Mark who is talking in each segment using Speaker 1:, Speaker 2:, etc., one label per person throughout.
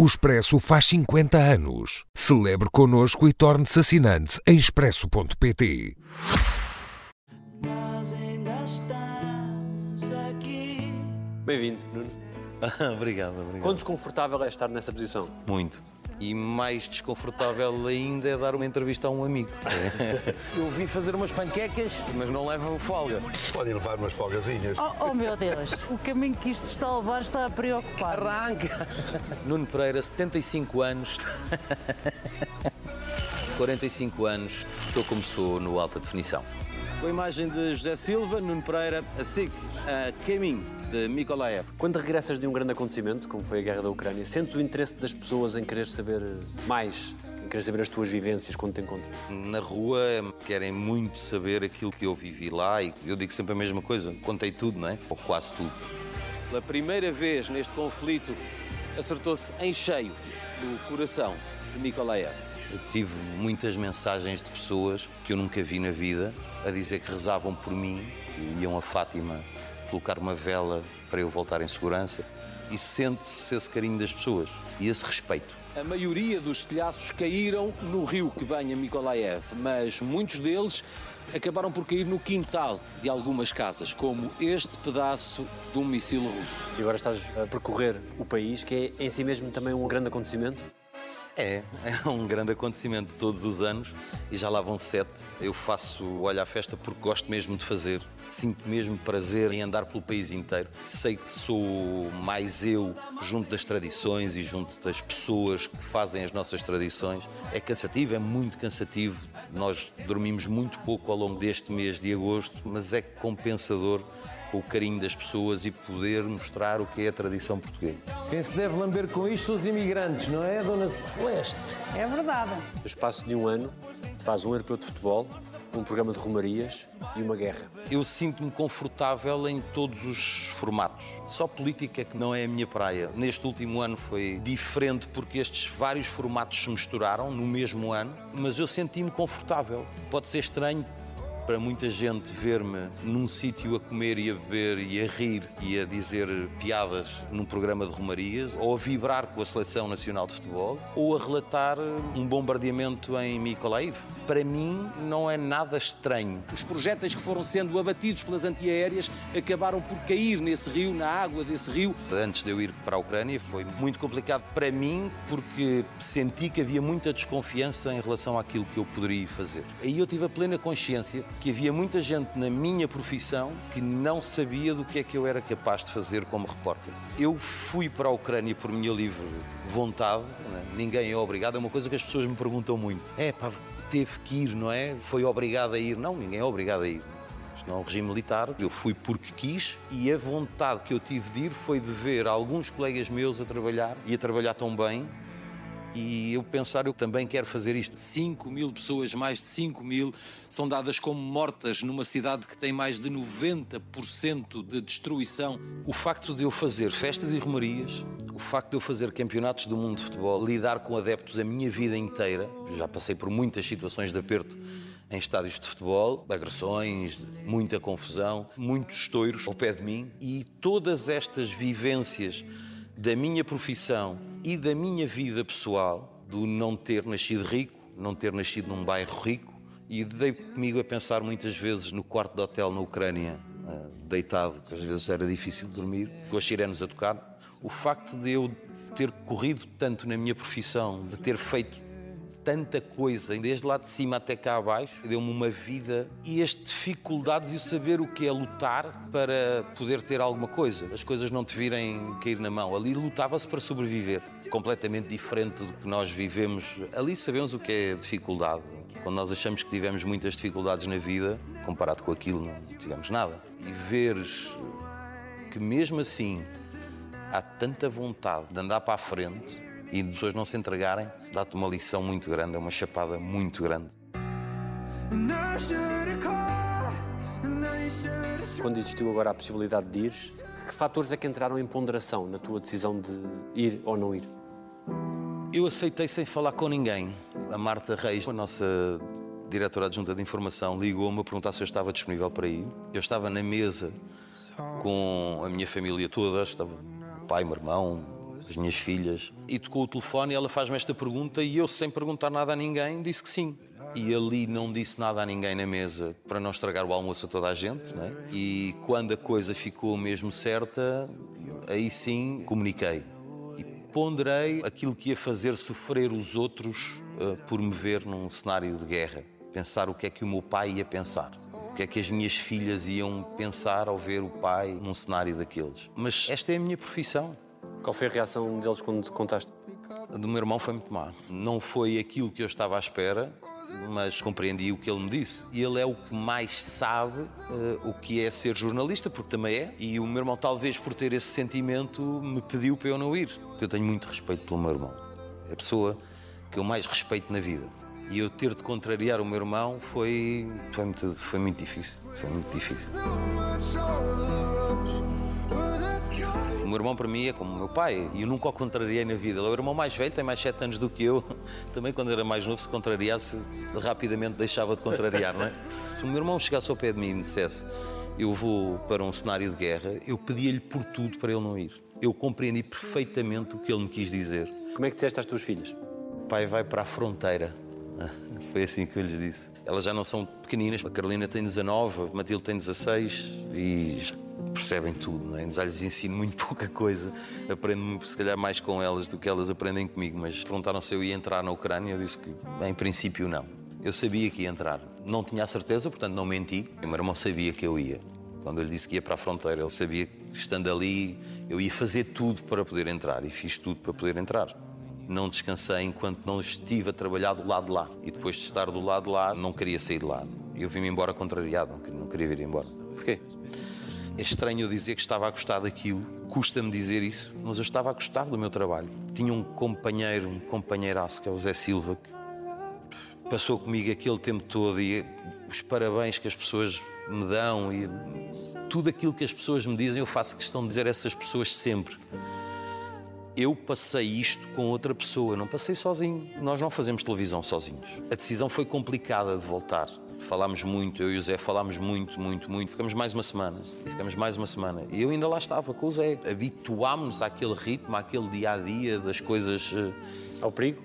Speaker 1: O Expresso faz 50 anos. Celebre connosco e torne-se assinante em expresso.pt.
Speaker 2: Nós ainda estamos aqui.
Speaker 3: Bem-vindo, Nuno.
Speaker 4: obrigado, obrigado.
Speaker 3: Quão desconfortável é estar nessa posição?
Speaker 4: Muito. E mais desconfortável ainda é dar uma entrevista a um amigo.
Speaker 5: Eu vim fazer umas panquecas, mas não levo folga.
Speaker 6: Podem levar umas folgazinhas.
Speaker 7: Oh, oh, meu Deus, o caminho que isto está a levar está a preocupar.
Speaker 5: Arranca!
Speaker 4: Nuno Pereira, 75 anos. 45 anos, estou como sou no alta definição.
Speaker 5: Com a imagem de José Silva, Nuno Pereira, a SIC, a caminho de Mikolaev.
Speaker 3: Quando regressas de um grande acontecimento, como foi a guerra da Ucrânia, sentes o interesse das pessoas em querer saber mais, em querer saber as tuas vivências quando te encontram?
Speaker 4: Na rua querem muito saber aquilo que eu vivi lá e eu digo sempre a mesma coisa, contei tudo, não é? Ou quase tudo.
Speaker 5: Pela primeira vez neste conflito, acertou-se em cheio do coração de Mikolaev.
Speaker 4: Eu tive muitas mensagens de pessoas que eu nunca vi na vida a dizer que rezavam por mim, que iam a Fátima colocar uma vela para eu voltar em segurança. E sente-se esse carinho das pessoas e esse respeito.
Speaker 5: A maioria dos telhaços caíram no rio que banha Mikolaev, mas muitos deles acabaram por cair no quintal de algumas casas, como este pedaço de um míssil russo.
Speaker 3: E agora estás a percorrer o país, que é em si mesmo também um grande acontecimento?
Speaker 4: É, é um grande acontecimento todos os anos e já lá vão sete. Eu faço o Olha à Festa porque gosto mesmo de fazer. Sinto mesmo prazer em andar pelo país inteiro. Sei que sou mais eu junto das tradições e junto das pessoas que fazem as nossas tradições. É cansativo, é muito cansativo. Nós dormimos muito pouco ao longo deste mês de agosto, mas é compensador com o carinho das pessoas e poder mostrar o que é a tradição portuguesa.
Speaker 8: Quem se deve lamber com isto são os imigrantes, não é, Dona Celeste?
Speaker 7: É verdade.
Speaker 3: No espaço de um ano, faz um europeu de futebol, um programa de romarias e uma guerra.
Speaker 4: Eu sinto-me confortável em todos os formatos. Só política que não é a minha praia. Neste último ano foi diferente porque estes vários formatos se misturaram no mesmo ano, mas eu senti-me confortável. Pode ser estranho para muita gente ver-me num sítio a comer e a beber e a rir e a dizer piadas num programa de romarias, ou a vibrar com a Seleção Nacional de Futebol, ou a relatar um bombardeamento em Mykolaiv. Para mim não é nada estranho.
Speaker 5: Os projéteis que foram sendo abatidos pelas antiaéreas acabaram por cair nesse rio, na água desse rio.
Speaker 4: Antes de eu ir para a Ucrânia foi muito complicado para mim porque senti que havia muita desconfiança em relação àquilo que eu poderia fazer. Aí eu tive a plena consciência que havia muita gente na minha profissão que não sabia do que é que eu era capaz de fazer como repórter. Eu fui para a Ucrânia por minha livre vontade, né? ninguém é obrigado, é uma coisa que as pessoas me perguntam muito. É pá, teve que ir, não é? Foi obrigado a ir. Não, ninguém é obrigado a ir. Isto não é um regime militar. Eu fui porque quis e a vontade que eu tive de ir foi de ver alguns colegas meus a trabalhar e a trabalhar tão bem e eu pensar, eu também quero fazer isto.
Speaker 5: 5 mil pessoas, mais de 5 mil, são dadas como mortas numa cidade que tem mais de 90% de destruição.
Speaker 4: O facto de eu fazer festas e romarias, o facto de eu fazer campeonatos do mundo de futebol, lidar com adeptos a minha vida inteira, já passei por muitas situações de aperto em estádios de futebol, agressões, muita confusão, muitos estoiros ao pé de mim e todas estas vivências da minha profissão e da minha vida pessoal, do não ter nascido rico, não ter nascido num bairro rico, e dei comigo a pensar muitas vezes no quarto de hotel na Ucrânia, deitado, que às vezes era difícil dormir, com as sirenes a tocar. O facto de eu ter corrido tanto na minha profissão, de ter feito tanta coisa, desde lá de cima até cá abaixo, deu-me uma vida e as dificuldades e o saber o que é lutar para poder ter alguma coisa. As coisas não te virem cair na mão. Ali lutava-se para sobreviver. Completamente diferente do que nós vivemos. Ali sabemos o que é dificuldade. Quando nós achamos que tivemos muitas dificuldades na vida, comparado com aquilo, não tivemos nada. E veres que mesmo assim há tanta vontade de andar para a frente e de pessoas não se entregarem, dá-te uma lição muito grande, é uma chapada muito grande.
Speaker 3: Quando existiu agora a possibilidade de ir, que fatores é que entraram em ponderação na tua decisão de ir ou não ir?
Speaker 4: Eu aceitei sem falar com ninguém. A Marta Reis, a nossa diretora adjunta de informação, ligou-me a perguntar se eu estava disponível para ir. Eu estava na mesa com a minha família toda, estava o pai, meu irmão, as minhas filhas. E tocou o telefone e ela faz-me esta pergunta e eu, sem perguntar nada a ninguém, disse que sim. E ali não disse nada a ninguém na mesa para não estragar o almoço a toda a gente. Não é? E quando a coisa ficou mesmo certa, aí sim comuniquei. E ponderei aquilo que ia fazer sofrer os outros uh, por me ver num cenário de guerra. Pensar o que é que o meu pai ia pensar. O que é que as minhas filhas iam pensar ao ver o pai num cenário daqueles. Mas esta é a minha profissão.
Speaker 3: Qual foi a reação deles quando te contaste?
Speaker 4: A do meu irmão foi muito má. Não foi aquilo que eu estava à espera, mas compreendi o que ele me disse. E ele é o que mais sabe uh, o que é ser jornalista, porque também é. E o meu irmão, talvez por ter esse sentimento, me pediu para eu não ir. Porque eu tenho muito respeito pelo meu irmão. É a pessoa que eu mais respeito na vida. E eu ter de contrariar o meu irmão foi, foi, muito, foi muito difícil. Foi muito difícil. O meu irmão, para mim, é como o meu pai, e eu nunca o contrariei na vida. Ele é o irmão mais velho, tem mais 7 anos do que eu. Também, quando era mais novo, se contrariasse, rapidamente deixava de contrariar, não é? Se o meu irmão chegasse ao pé de mim e me dissesse eu vou para um cenário de guerra, eu pedia-lhe por tudo para ele não ir. Eu compreendi perfeitamente o que ele me quis dizer.
Speaker 3: Como é que disseste às tuas filhas?
Speaker 4: O pai vai para a fronteira. Foi assim que eu lhes disse. Elas já não são pequeninas. A Carolina tem 19, a Matilde tem 16 e percebem tudo, não é? Já lhes ensino muito pouca coisa, aprendo se calhar mais com elas do que elas aprendem comigo, mas perguntaram se eu ia entrar na Ucrânia, eu disse que em princípio não. Eu sabia que ia entrar, não tinha a certeza, portanto não menti, o meu irmão sabia que eu ia. Quando eu lhe disse que ia para a fronteira, ele sabia que estando ali eu ia fazer tudo para poder entrar e fiz tudo para poder entrar. Não descansei enquanto não estive a trabalhar do lado de lá. E depois de estar do lado de lá, não queria sair de lá. Eu vim-me embora contrariado, não queria, não queria vir embora.
Speaker 3: Porquê?
Speaker 4: É estranho eu dizer que estava a gostar daquilo, custa-me dizer isso, mas eu estava a gostar do meu trabalho. Tinha um companheiro, um companheiraço, que é o Zé Silva, que passou comigo aquele tempo todo e os parabéns que as pessoas me dão e tudo aquilo que as pessoas me dizem, eu faço questão de dizer a essas pessoas sempre. Eu passei isto com outra pessoa, não passei sozinho. Nós não fazemos televisão sozinhos. A decisão foi complicada de voltar. Falámos muito, eu e o Zé falámos muito, muito, muito. Ficamos mais uma semana. Ficamos mais uma semana. E eu ainda lá estava com o Zé. Habituámos-nos àquele ritmo, àquele dia a dia das coisas. eh,
Speaker 3: Ao perigo?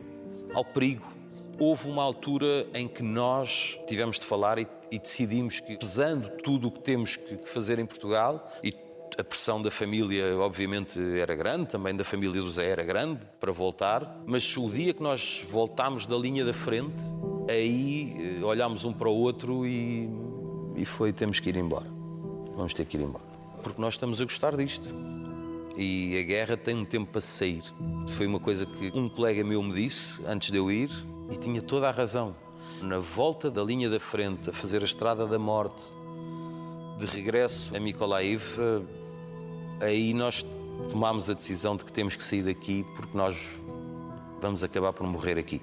Speaker 4: ao perigo. Houve uma altura em que nós tivemos de falar e, e decidimos que, pesando tudo o que temos que que fazer em Portugal, e a pressão da família, obviamente, era grande, também da família do Zé era grande para voltar, mas o dia que nós voltámos da linha da frente, aí eh, olhámos um para o outro e, e foi: temos que ir embora. Vamos ter que ir embora. Porque nós estamos a gostar disto. E a guerra tem um tempo para sair. Foi uma coisa que um colega meu me disse antes de eu ir e tinha toda a razão. Na volta da linha da frente, a fazer a estrada da morte, de regresso a Mykolaiv, eh, aí nós tomámos a decisão de que temos que sair daqui porque nós vamos acabar por morrer aqui.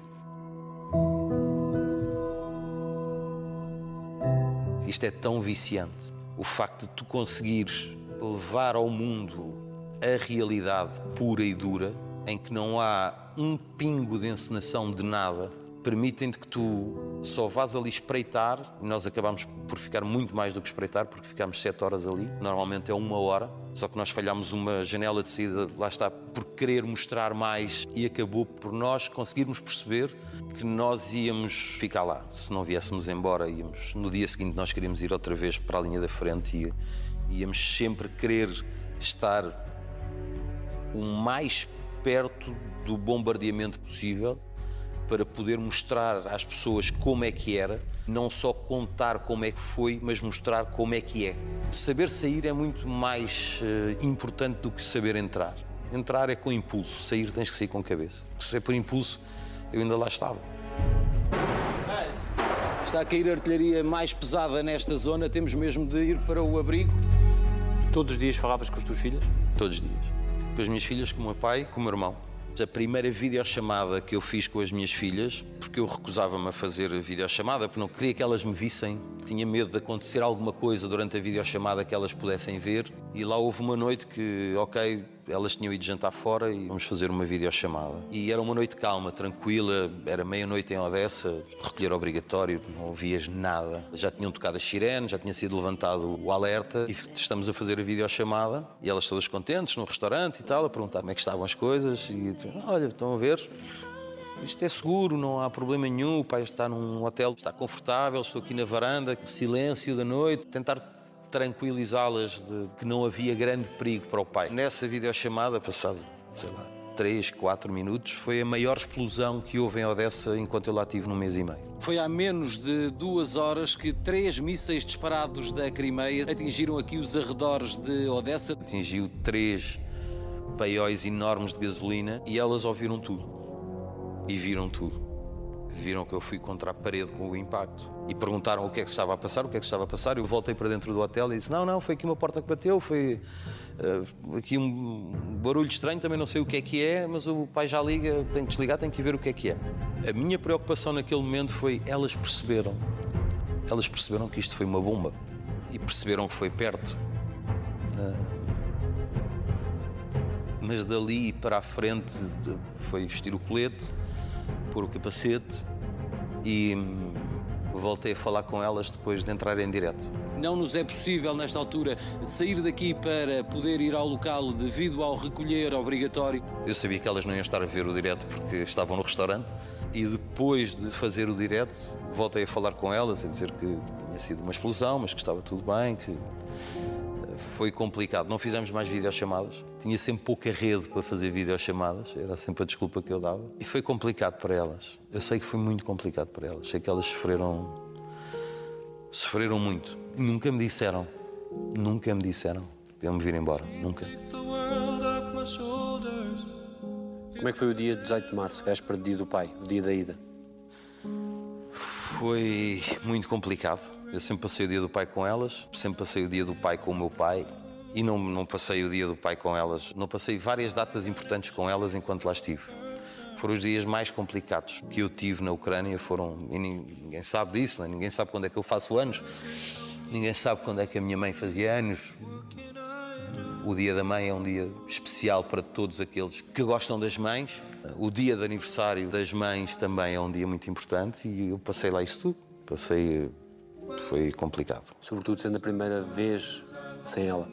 Speaker 4: Isto é tão viciante. O facto de tu conseguires levar ao mundo a realidade pura e dura, em que não há um pingo de encenação de nada, permitem-te que tu só vás ali espreitar, e nós acabamos por ficar muito mais do que espreitar, porque ficámos sete horas ali, normalmente é uma hora, só que nós falhámos uma janela de saída, lá está, por querer mostrar mais, e acabou por nós conseguirmos perceber que nós íamos ficar lá. Se não viéssemos embora, íamos. No dia seguinte, nós queríamos ir outra vez para a linha da frente e íamos sempre querer estar o mais perto do bombardeamento possível para poder mostrar às pessoas como é que era, não só contar como é que foi, mas mostrar como é que é. Saber sair é muito mais eh, importante do que saber entrar. Entrar é com impulso, sair tens que sair com cabeça. Se é por impulso, eu ainda lá estava.
Speaker 5: Está a cair a artilharia mais pesada nesta zona, temos mesmo de ir para o abrigo.
Speaker 3: Todos os dias falavas com as tuas filhas?
Speaker 4: Todos os dias. Com as minhas filhas, com o meu pai, com o meu irmão. A primeira videochamada que eu fiz com as minhas filhas, porque eu recusava-me a fazer videochamada, porque não queria que elas me vissem, tinha medo de acontecer alguma coisa durante a videochamada que elas pudessem ver. E lá houve uma noite que, ok, Elas tinham ido jantar fora e vamos fazer uma videochamada. E era uma noite calma, tranquila, era meia-noite em Odessa, recolher obrigatório, não ouvias nada. Já tinham tocado as sirenes, já tinha sido levantado o alerta e estamos a fazer a videochamada e elas todas contentes no restaurante e tal, a perguntar como é que estavam as coisas e olha, estão a ver, isto é seguro, não há problema nenhum, o pai está num hotel, está confortável, estou aqui na varanda, silêncio da noite, tentar tranquilizá-las de que não havia grande perigo para o pai. Nessa videochamada, passado, sei lá, 3, 4 minutos, foi a maior explosão que houve em Odessa enquanto eu lá estive num mês e meio.
Speaker 5: Foi há menos de duas horas que três mísseis disparados da Crimeia atingiram aqui os arredores de Odessa.
Speaker 4: Atingiu três paióis enormes de gasolina e elas ouviram tudo. E viram tudo. Viram que eu fui contra a parede com o impacto e perguntaram o que é que se estava a passar, o que é que se estava a passar. Eu voltei para dentro do hotel e disse: Não, não, foi aqui uma porta que bateu, foi uh, aqui um barulho estranho, também não sei o que é que é, mas o pai já liga, tem que desligar, tem que ver o que é que é. A minha preocupação naquele momento foi: elas perceberam, elas perceberam que isto foi uma bomba e perceberam que foi perto. Uh, mas dali para a frente foi vestir o colete, pôr o capacete e hum, voltei a falar com elas depois de entrar em direto.
Speaker 5: Não nos é possível, nesta altura, sair daqui para poder ir ao local devido ao recolher obrigatório.
Speaker 4: Eu sabia que elas não iam estar a ver o direto porque estavam no restaurante e depois de fazer o direto voltei a falar com elas a dizer que tinha sido uma explosão, mas que estava tudo bem, que foi complicado. Não fizemos mais videochamadas. Tinha sempre pouca rede para fazer videochamadas. Era sempre a desculpa que eu dava. E foi complicado para elas. Eu sei que foi muito complicado para elas. Sei que elas sofreram. Sofreram muito. Nunca me disseram. Nunca me disseram para eu me vir embora. Nunca.
Speaker 3: Como é que foi o dia 18 de março, véspera do dia do pai, o dia da ida?
Speaker 4: Foi muito complicado. Eu sempre passei o dia do pai com elas, sempre passei o dia do pai com o meu pai e não, não passei o dia do pai com elas. Não passei várias datas importantes com elas enquanto lá estive. Foram os dias mais complicados que eu tive na Ucrânia. Foram e ninguém sabe disso, né? ninguém sabe quando é que eu faço anos, ninguém sabe quando é que a minha mãe fazia anos. O dia da mãe é um dia especial para todos aqueles que gostam das mães o dia de aniversário das mães também é um dia muito importante e eu passei lá isso tudo. Passei. Foi complicado.
Speaker 3: Sobretudo sendo a primeira vez sem ela.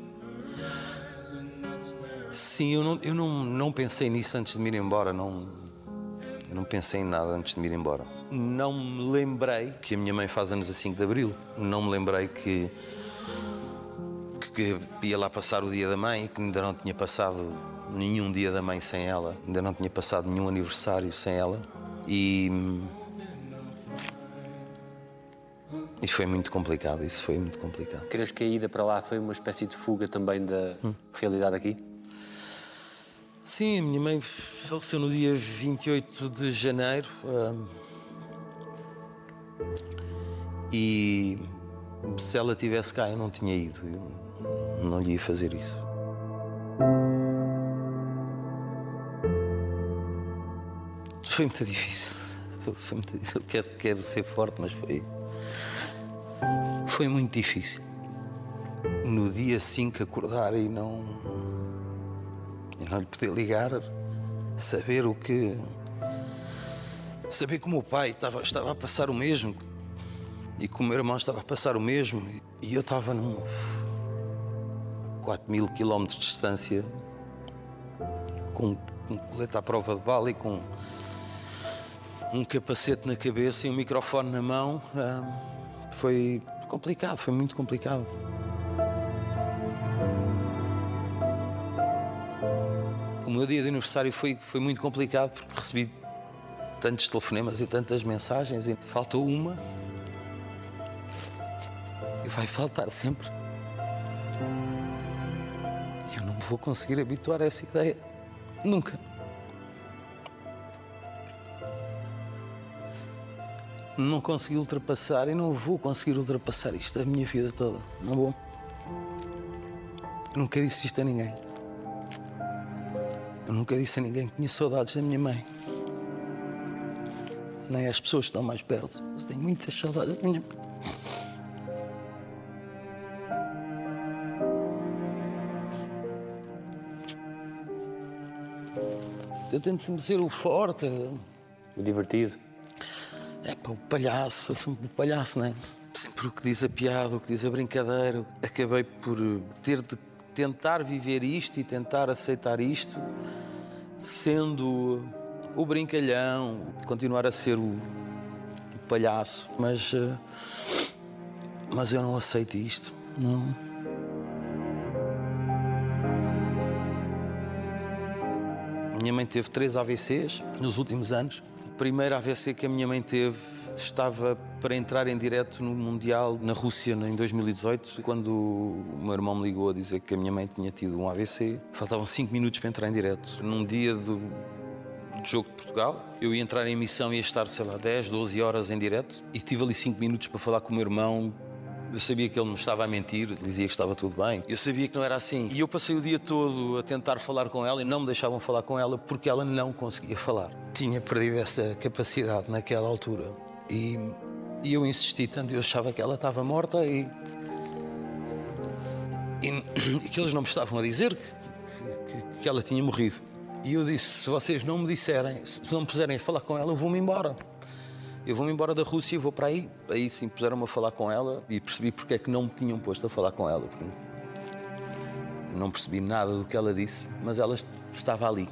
Speaker 4: Sim, eu não, eu não, não pensei nisso antes de me ir embora. Não, eu não pensei em nada antes de me ir embora. Não me lembrei que a minha mãe faz anos a 5 de abril. Não me lembrei que, que ia lá passar o dia da mãe e que ainda não tinha passado nenhum dia da mãe sem ela, ainda não tinha passado nenhum aniversário sem ela e. E foi muito complicado, isso foi muito complicado.
Speaker 3: Crees que a ida para lá foi uma espécie de fuga também da hum. realidade aqui?
Speaker 4: Sim, a minha mãe faleceu no dia 28 de janeiro. Hum, e se ela tivesse cá, eu não tinha ido. Eu não lhe ia fazer isso. Foi muito difícil. Foi muito difícil. Eu quero, quero ser forte, mas foi. Foi muito difícil. No dia 5 acordar e não. e não lhe poder ligar, saber o que. Saber que o meu pai estava, estava a passar o mesmo e que o meu irmão estava a passar o mesmo e eu estava num. 4 mil quilómetros de distância com um colete à prova de bala e com um capacete na cabeça e um microfone na mão. Foi complicado, foi muito complicado. O meu dia de aniversário foi, foi muito complicado porque recebi tantos telefonemas e tantas mensagens e faltou uma. E vai faltar sempre. Eu não vou conseguir habituar a essa ideia. Nunca. Não consegui ultrapassar e não vou conseguir ultrapassar isto a minha vida toda. Não vou. Eu nunca disse isto a ninguém. Eu nunca disse a ninguém que tinha saudades da minha mãe. Nem às pessoas que estão mais perto. Eu tenho muitas saudades da minha mãe. Eu tento sempre ser o forte.
Speaker 3: O divertido.
Speaker 4: É pá, o palhaço, sempre o palhaço, não é? Sempre o que diz a piada, o que diz a brincadeira. Acabei por eh, ter de tentar viver isto e tentar aceitar isto, sendo o brincalhão, continuar a ser o, o palhaço. Mas, eh, mas eu não aceito isto, não. Minha mãe teve três AVCs nos últimos anos. Primeiro AVC que a minha mãe teve estava para entrar em direto no Mundial na Rússia em 2018, quando o meu irmão me ligou a dizer que a minha mãe tinha tido um AVC. Faltavam cinco minutos para entrar em direto. Num dia do, jogo de Portugal, eu ia entrar em emissão e ia estar, sei lá, 10, 12 horas em direto e tive ali cinco minutos para falar com o meu irmão eu sabia que ele me estava a mentir, dizia que estava tudo bem. Eu sabia que não era assim. E eu passei o dia todo a tentar falar com ela e não me deixavam falar com ela porque ela não conseguia falar. Tinha perdido essa capacidade naquela altura. E, e eu insisti tanto, eu achava que ela estava morta e, e, e que eles não me estavam a dizer que, que, que ela tinha morrido. E eu disse: se vocês não me disserem, se não me puserem a falar com ela, eu vou-me embora. Eu vou-me embora da Rússia e vou para aí. Aí sim puseram-me a falar com ela e percebi porque é que não me tinham posto a falar com ela. Não percebi nada do que ela disse, mas ela estava ali.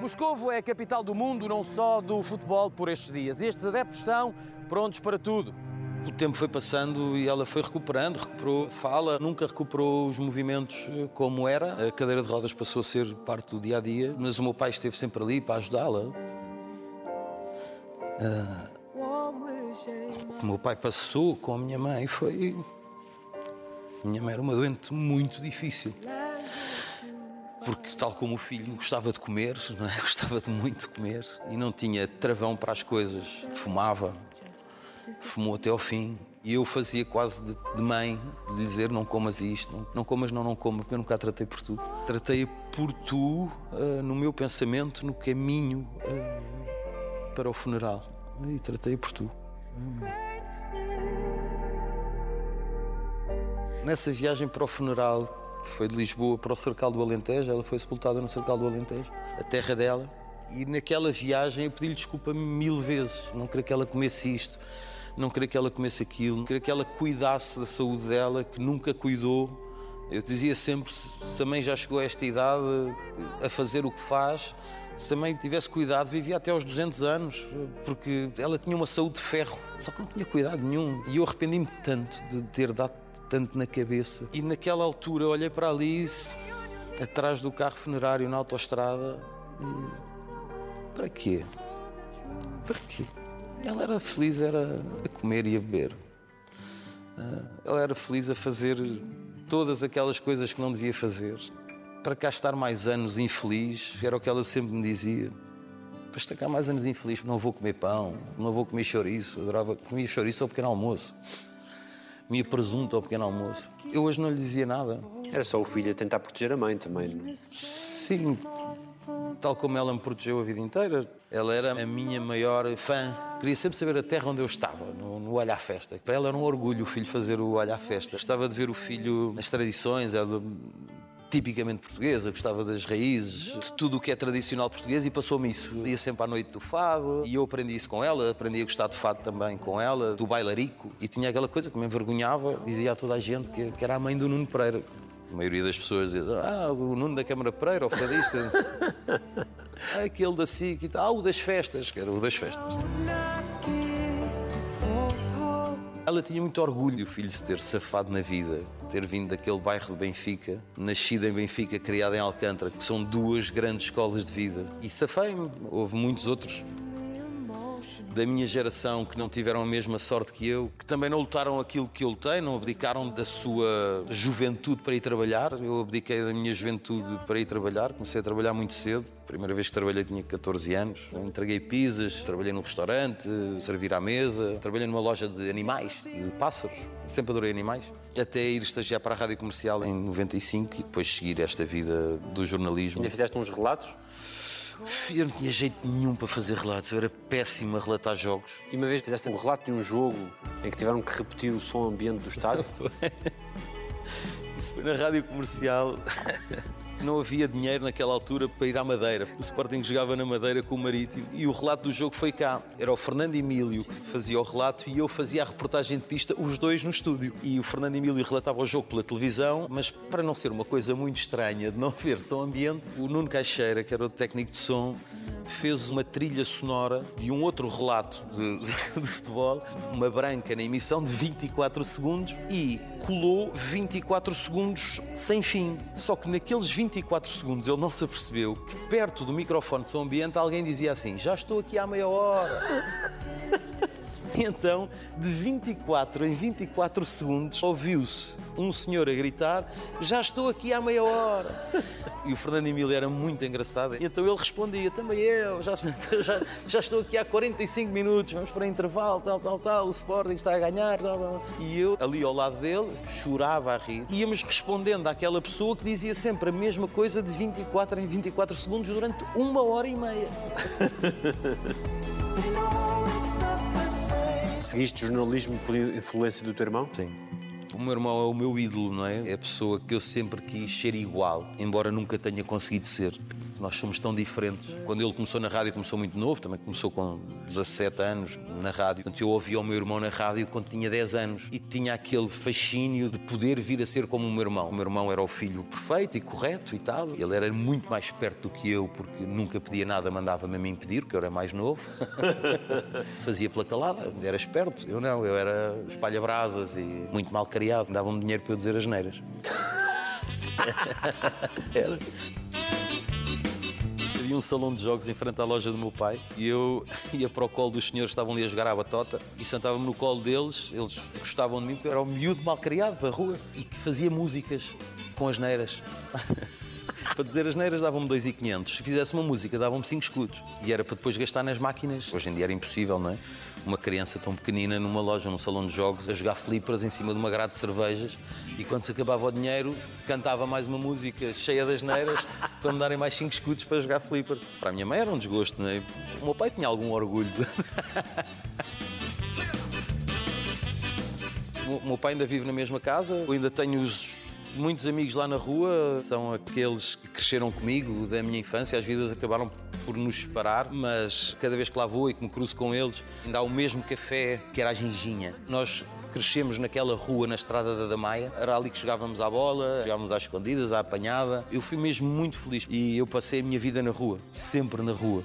Speaker 5: Moscovo é a capital do mundo, não só do futebol por estes dias. Estes adeptos estão prontos para tudo.
Speaker 4: O tempo foi passando e ela foi recuperando, recuperou fala, nunca recuperou os movimentos eh, como era. A cadeira de rodas passou a ser parte do dia a dia, mas o meu pai esteve sempre ali para ajudá-la. Ah, o meu pai passou com a minha mãe foi. Minha mãe era uma doente muito difícil. Porque, tal como o filho, gostava de comer, é? gostava de muito comer e não tinha travão para as coisas. Fumava, fumou até ao fim. E eu fazia quase de, de mãe, de lhe dizer: não comas isto, não, não comas, não, não coma, porque eu nunca a tratei por tu. Tratei por tu uh, no meu pensamento, no caminho uh, para o funeral. E tratei por tu. Nessa viagem para o funeral, que foi de Lisboa para o Cercal do Alentejo, ela foi sepultada no Cercal do Alentejo, a terra dela. E naquela viagem eu pedi-lhe desculpa mil vezes. Não queria que ela comesse isto, não queria que ela comesse aquilo, não queria que ela cuidasse da saúde dela, que nunca cuidou. Eu dizia sempre: se a mãe já chegou a esta idade a fazer o que faz, se a mãe tivesse cuidado, vivia até aos 200 anos, porque ela tinha uma saúde de ferro, só que não tinha cuidado nenhum. E eu arrependi-me tanto de ter dado tanto na cabeça. E naquela altura olhei para a Alice, atrás do carro funerário na autoestrada, e. Para quê? Para quê? Ela era feliz era a comer e a beber. Ah, ela era feliz a fazer todas aquelas coisas que não devia fazer. Para cá estar mais anos infeliz, era o que ela sempre me dizia. Para estar cá mais anos infeliz, não vou comer pão, não vou comer chouriço. adorava comer chouriço ao pequeno almoço. Comia presunto ao pequeno almoço. Eu hoje não lhe dizia nada.
Speaker 3: Era só o filho a tentar proteger a mãe também.
Speaker 4: Sim, tal como ela me protegeu a vida inteira. Ela era a minha maior fã. Queria sempre saber a terra onde eu estava, no, no Olho à Festa. Para ela era um orgulho o filho fazer o Olho à Festa. Gostava de ver o filho nas tradições, ela tipicamente portuguesa, gostava das raízes, de tudo o que é tradicional português e passou-me isso. Ia sempre à noite do fado e eu aprendi isso com ela, aprendi a gostar de fado também com ela, do bailarico. E tinha aquela coisa que me envergonhava, dizia a toda a gente que, que era a mãe do Nuno Pereira. A maioria das pessoas diz, ah, o Nuno da Câmara Pereira, o fadista. ah, aquele da SIC e tal, ah, o das festas, que era o das festas. Ela tinha muito orgulho de o filho se ter safado na vida, ter vindo daquele bairro de Benfica, nascido em Benfica, criado em Alcântara, que são duas grandes escolas de vida. E safei-me. Houve muitos outros da minha geração que não tiveram a mesma sorte que eu, que também não lutaram aquilo que eu lutei, não abdicaram da sua juventude para ir trabalhar. Eu abdiquei da minha juventude para ir trabalhar, comecei a trabalhar muito cedo. Primeira vez que trabalhei tinha 14 anos. Entreguei pizzas, trabalhei num restaurante, servir à mesa, trabalhei numa loja de animais, de pássaros. Sempre adorei animais. Até ir estagiar para a rádio comercial em 95 e depois seguir esta vida do jornalismo.
Speaker 3: Ainda fizeste uns relatos?
Speaker 4: Eu não tinha jeito nenhum para fazer relatos, eu era péssimo a relatar jogos.
Speaker 3: E uma vez fizeste um relato de um jogo em que tiveram que repetir o som ambiente do estádio?
Speaker 4: Isso foi na rádio comercial. Não havia dinheiro naquela altura para ir à Madeira. O Sporting jogava na Madeira com o Marítimo e o relato do jogo foi cá. Era o Fernando Emílio que fazia o relato e eu fazia a reportagem de pista, os dois no estúdio. E o Fernando Emílio relatava o jogo pela televisão, mas para não ser uma coisa muito estranha de não ver som ambiente, o Nuno Caixeira, que era o técnico de som, fez uma trilha sonora de um outro relato de, de, futebol, uma branca na emissão de 24 segundos e colou 24 segundos sem fim. Só que naqueles 24 segundos ele não se apercebeu que perto do microfone de som ambiente alguém dizia assim: Já estou aqui há meia hora. Então, de 24 em 24 segundos, ouviu-se um senhor a gritar: Já estou aqui há meia hora. E o Fernando Emílio era muito engraçado. Então ele respondia: Também eu, já, já, já estou aqui há 45 minutos, vamos para intervalo, tal, tal, tal. O Sporting está a ganhar. Tal, tal. E eu, ali ao lado dele, chorava a rir. Íamos respondendo àquela pessoa que dizia sempre a mesma coisa de 24 em 24 segundos durante uma hora e meia.
Speaker 3: Seguiste jornalismo por influência do teu irmão?
Speaker 4: Sim. O meu irmão é o meu ídolo, não é? É a pessoa que eu sempre quis ser igual, embora nunca tenha conseguido ser nós somos tão diferentes. Quando ele começou na rádio, começou muito novo, também começou com 17 anos na rádio. Portanto, eu ouvia o meu irmão na rádio quando tinha 10 anos e tinha aquele fascínio de poder vir a ser como o meu irmão. O meu irmão era o filho perfeito e correto e tal. Ele era muito mais perto do que eu, porque nunca pedia nada, mandava-me a mim pedir, porque eu era mais novo. Fazia pela calada, era esperto. Eu não, eu era espalha-brasas e muito mal criado. Davam-me dinheiro para eu dizer as neiras. era um salão de jogos em frente à loja do meu pai e eu ia para o colo dos senhores que estavam ali a jogar à batota e sentava-me no colo deles, eles gostavam de mim porque eu era um miúdo mal criado da rua e que fazia músicas com as neiras. para dizer as neiras davam-me 2,500. Se fizesse uma música davam-me 5 escudos. E era para depois gastar nas máquinas. Hoje em dia era impossível, não é? Uma criança tão pequenina numa loja, num salão de jogos, a jogar flippers em cima de uma grade de cervejas e quando se acabava o dinheiro cantava mais uma música cheia das neiras para me darem mais 5 escudos para jogar flippers. Para a minha mãe era um desgosto, não é? O meu pai tinha algum orgulho. o meu pai ainda vive na mesma casa, eu ainda tenho os Muitos amigos lá na rua são aqueles que cresceram comigo da minha infância, as vidas acabaram por nos separar, mas cada vez que lá vou e que me cruzo com eles, ainda há o mesmo café que era a Ginginha. Nós crescemos naquela rua na estrada da Damaia, era ali que jogávamos à bola, jogávamos às escondidas, à apanhada. Eu fui mesmo muito feliz e eu passei a minha vida na rua, sempre na rua.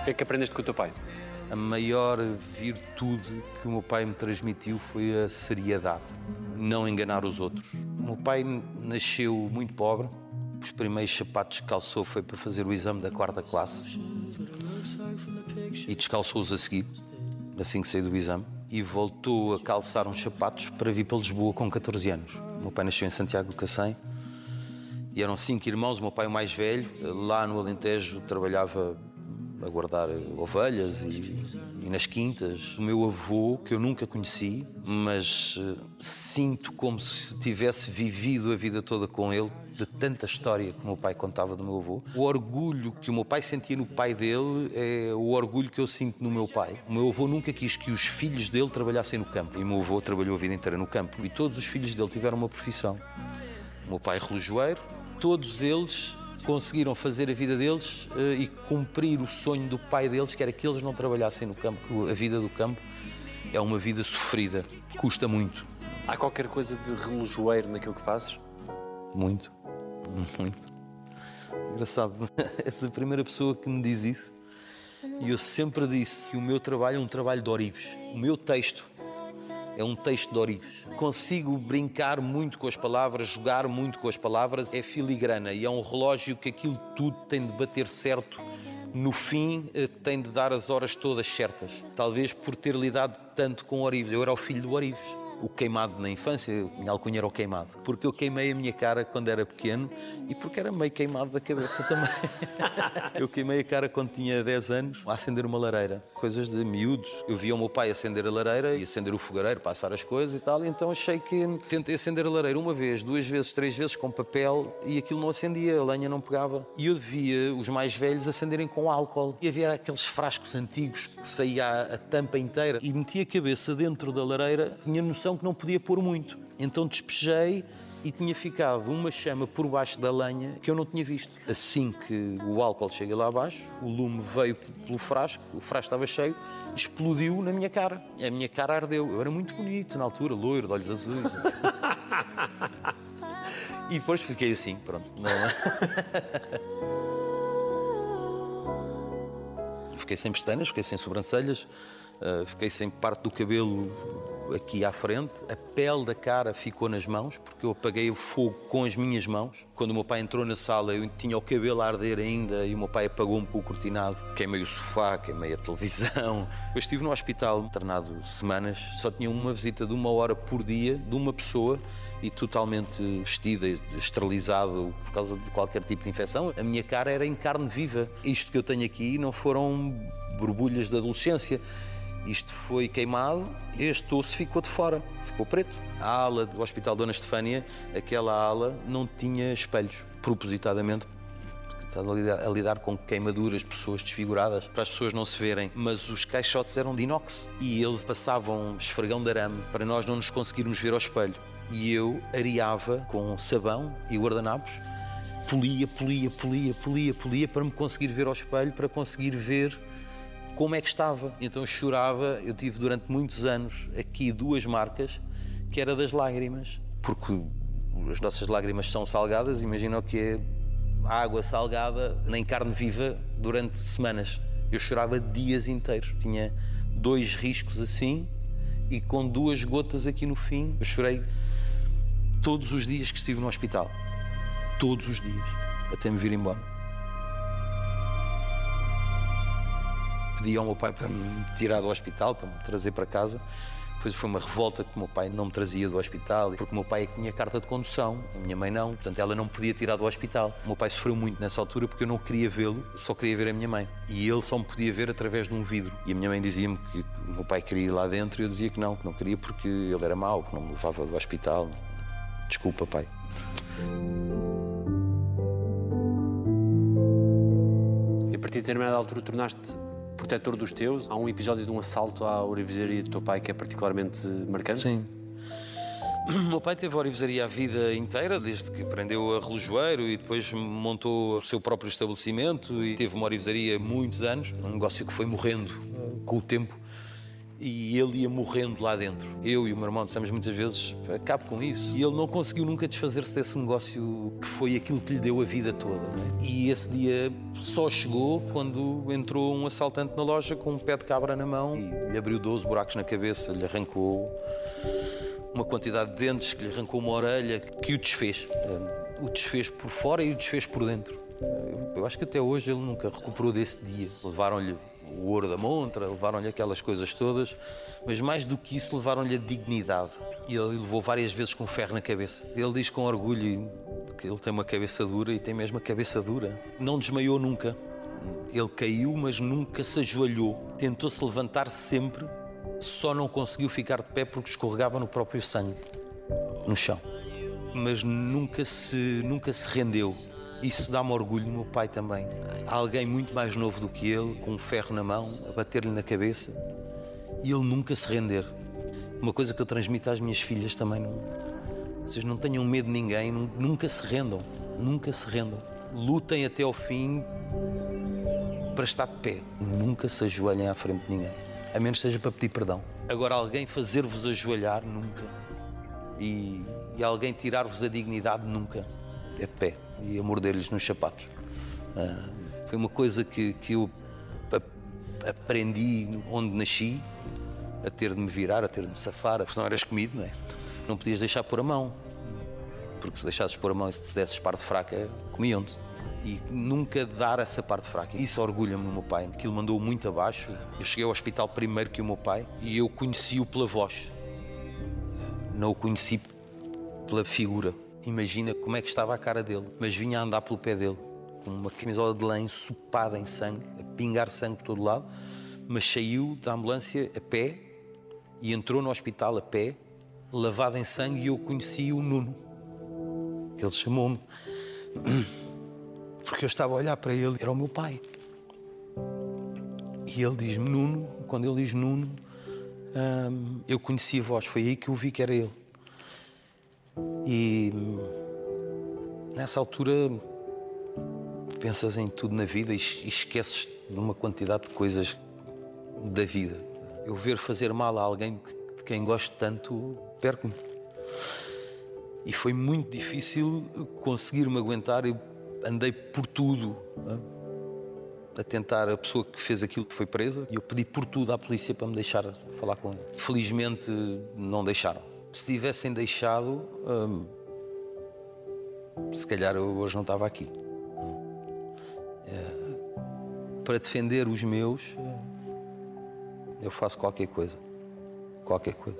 Speaker 3: O que é que aprendeste com o teu pai?
Speaker 4: A maior virtude que o meu pai me transmitiu foi a seriedade, não enganar os outros. O meu pai nasceu muito pobre, os primeiros sapatos que calçou foi para fazer o exame da quarta classe e descalçou-os a seguir, assim que saiu do exame, e voltou a calçar uns sapatos para vir para Lisboa com 14 anos. O meu pai nasceu em Santiago do Cacém e eram cinco irmãos, o meu pai o mais velho, lá no Alentejo trabalhava a guardar ovelhas e, e, nas quintas. O meu avô, que eu nunca conheci, mas uh, sinto como se tivesse vivido a vida toda com ele, de tanta história que o meu pai contava do meu avô. O orgulho que o meu pai sentia no pai dele é o orgulho que eu sinto no meu pai. O meu avô nunca quis que os filhos dele trabalhassem no campo. E o meu avô trabalhou a vida inteira no campo. E todos os filhos dele tiveram uma profissão. O meu pai é relojoeiro. Todos eles conseguiram fazer a vida deles uh, e cumprir o sonho do pai deles, que era que eles não trabalhassem no campo. A vida do campo é uma vida sofrida, custa muito.
Speaker 3: Há qualquer coisa de relojoeiro naquilo que fazes?
Speaker 4: Muito, muito. Engraçado, essa primeira pessoa que me diz isso. E eu sempre disse: o meu trabalho é um trabalho de orives. O meu texto é um texto de Orives. Consigo brincar muito com as palavras, jogar muito com as palavras, é filigrana e é um relógio que aquilo tudo tem de bater certo. No fim, eh, tem de dar as horas todas certas. Talvez por ter lidado tanto com Orives. Eu era o filho do Orives o queimado na infância, minha alcunha era o queimado, porque eu queimei a minha cara quando era pequeno e porque era meio queimado da cabeça também. eu queimei a cara quando tinha 10 anos a acender uma lareira, coisas de miúdos. Eu via o meu pai acender a lareira e acender o fogareiro, passar as coisas e tal, e então achei que tentei acender a lareira uma vez, duas vezes, três vezes com papel e aquilo não acendia, a lenha não pegava. E eu via os mais velhos acenderem com álcool e havia aqueles frascos antigos que saía a tampa inteira e metia a cabeça dentro da lareira, tinha noção que não podia pôr muito. Então despejei e tinha ficado uma chama por baixo da lenha que eu não tinha visto. Assim que o álcool chega lá abaixo, o lume veio pelo frasco, o frasco estava cheio, explodiu na minha cara. A minha cara ardeu. Eu era muito bonito na altura, loiro, de olhos azuis. e depois fiquei assim, pronto. fiquei sem pestanas, fiquei sem sobrancelhas, uh, fiquei sem parte do cabelo aqui à frente, a pele da cara ficou nas mãos, porque eu apaguei o fogo com as minhas mãos. Quando o meu pai entrou na sala, eu tinha o cabelo a arder ainda e o meu pai apagou-me com o cortinado. Queimei o sofá, queimei a televisão. Eu estive no hospital, internado semanas, só tinha uma visita de uma hora por dia de uma pessoa e totalmente vestida, esterilizado por causa de qualquer tipo de infecção. A minha cara era em carne viva. Isto que eu tenho aqui não foram borbulhas da adolescência. Isto foi queimado, este osso ficou de fora, ficou preto. A ala do Hospital Dona Estefânia, aquela ala não tinha espelhos, propositadamente a lidar, com queimaduras, pessoas desfiguradas, para as pessoas não se verem. Mas os caixotes eram de inox e eles passavam esfregão de arame para nós não nos conseguirmos ver ao espelho. E eu areava com sabão e guardanapos, polia, polia, polia, polia, polia para me conseguir ver ao espelho, para conseguir ver como é que estava. Então eu chorava, eu tive durante muitos anos aqui duas marcas, que era das lágrimas, porque as nossas lágrimas são salgadas, imagina o que é água salgada nem carne viva durante semanas. Eu chorava dias inteiros, tinha dois riscos assim e com duas gotas aqui no fim. Eu chorei todos os dias que estive no hospital. Todos os dias, até me vir embora. Pedi ao meu pai para me tirar do hospital, para me trazer para casa. Depois foi uma revolta que o meu pai não me trazia do hospital, porque o meu pai é tinha carta de condução, a minha mãe não, portanto ela não podia tirar do hospital. O meu pai sofreu muito nessa altura porque eu não queria vê-lo, só queria ver a minha mãe. E ele só me podia ver através de um vidro. E a minha mãe dizia-me que o meu pai queria ir lá dentro e eu dizia que não, que não queria porque ele era mau, que não me levava do hospital. Desculpa, pai.
Speaker 3: E a partir de determinada altura tornaste protetor dos teus. Há um episódio de um assalto à orivesaria do teu pai que é particularmente marcante?
Speaker 4: Sim. O meu pai teve a orivesaria a vida inteira, desde que aprendeu a relojoeiro e depois montou o seu próprio estabelecimento e teve uma orivesaria muitos anos. Um negócio que foi morrendo com o tempo e ele ia morrendo lá dentro. Eu e o meu irmão dissemos muitas vezes, acabe com isso. E ele não conseguiu nunca desfazer-se desse negócio que foi aquilo que lhe deu a vida toda. É? E esse dia só chegou quando entrou um assaltante na loja com um pé de cabra na mão e lhe abriu 12 buracos na cabeça, lhe arrancou uma quantidade de dentes, que lhe arrancou uma orelha, que o desfez. O desfez por fora e o desfez por dentro. Eu acho que até hoje ele nunca recuperou desse dia. Levaram-lhe o ouro da montra, levaram-lhe aquelas coisas todas, mas mais do que isso, levaram-lhe a dignidade. E ele levou várias vezes com ferro na cabeça. Ele diz com orgulho que ele tem uma cabeça dura e tem mesmo a cabeça dura. Não desmaiou nunca. Ele caiu, mas nunca se ajoelhou. Tentou-se levantar sempre, só não conseguiu ficar de pé porque escorregava no próprio sangue, no chão. Mas nunca se, nunca se rendeu isso dá-me orgulho meu pai também. Alguém muito mais novo do que ele, com um ferro na mão, a bater-lhe na cabeça, e ele nunca se render. Uma coisa que eu transmito às minhas filhas também. Não... Vocês não tenham medo de ninguém, nunca se rendam. Nunca se rendam. Lutem até ao fim para estar de pé. Nunca se ajoelhem à frente de ninguém. A menos seja para pedir perdão. Agora, alguém fazer-vos ajoelhar, nunca. E, e alguém tirar-vos a dignidade, nunca. Pé e a morder-lhes nos sapatos. Uh, foi uma coisa que, que eu aprendi onde nasci, a ter de me virar, a ter de me safar, porque senão eras comido, não é? Não podias deixar pôr a mão, porque se deixasses pôr a mão e se desses parte fraca, comiam-te. E nunca dar essa parte fraca. Isso orgulha-me no meu pai, que ele mandou muito abaixo. Eu cheguei ao hospital primeiro que o meu pai e eu conheci-o pela voz. Não o conheci pela figura. Imagina como é que estava a cara dele, mas vinha a andar pelo pé dele, com uma camisola de lã ensopada em sangue, a pingar sangue por todo lado, mas saiu da ambulância a pé e entrou no hospital a pé, lavado em sangue, e eu conheci o Nuno. Ele chamou-me, porque eu estava a olhar para ele, era o meu pai. E ele diz-me Nuno, quando ele diz Nuno, hum, eu conheci a voz, foi aí que eu vi que era ele. E nessa altura pensas em tudo na vida e es- esqueces de uma quantidade de coisas da vida. Eu ver fazer mal a alguém de quem gosto tanto, perco-me. E foi muito difícil conseguir-me aguentar. Eu andei por tudo a tentar. A pessoa que fez aquilo que foi presa e eu pedi por tudo à polícia para me deixar falar com ele. Felizmente não deixaram. Se tivessem deixado, hum, se calhar eu hoje não estava aqui. É, para defender os meus, é, eu faço qualquer coisa. Qualquer coisa.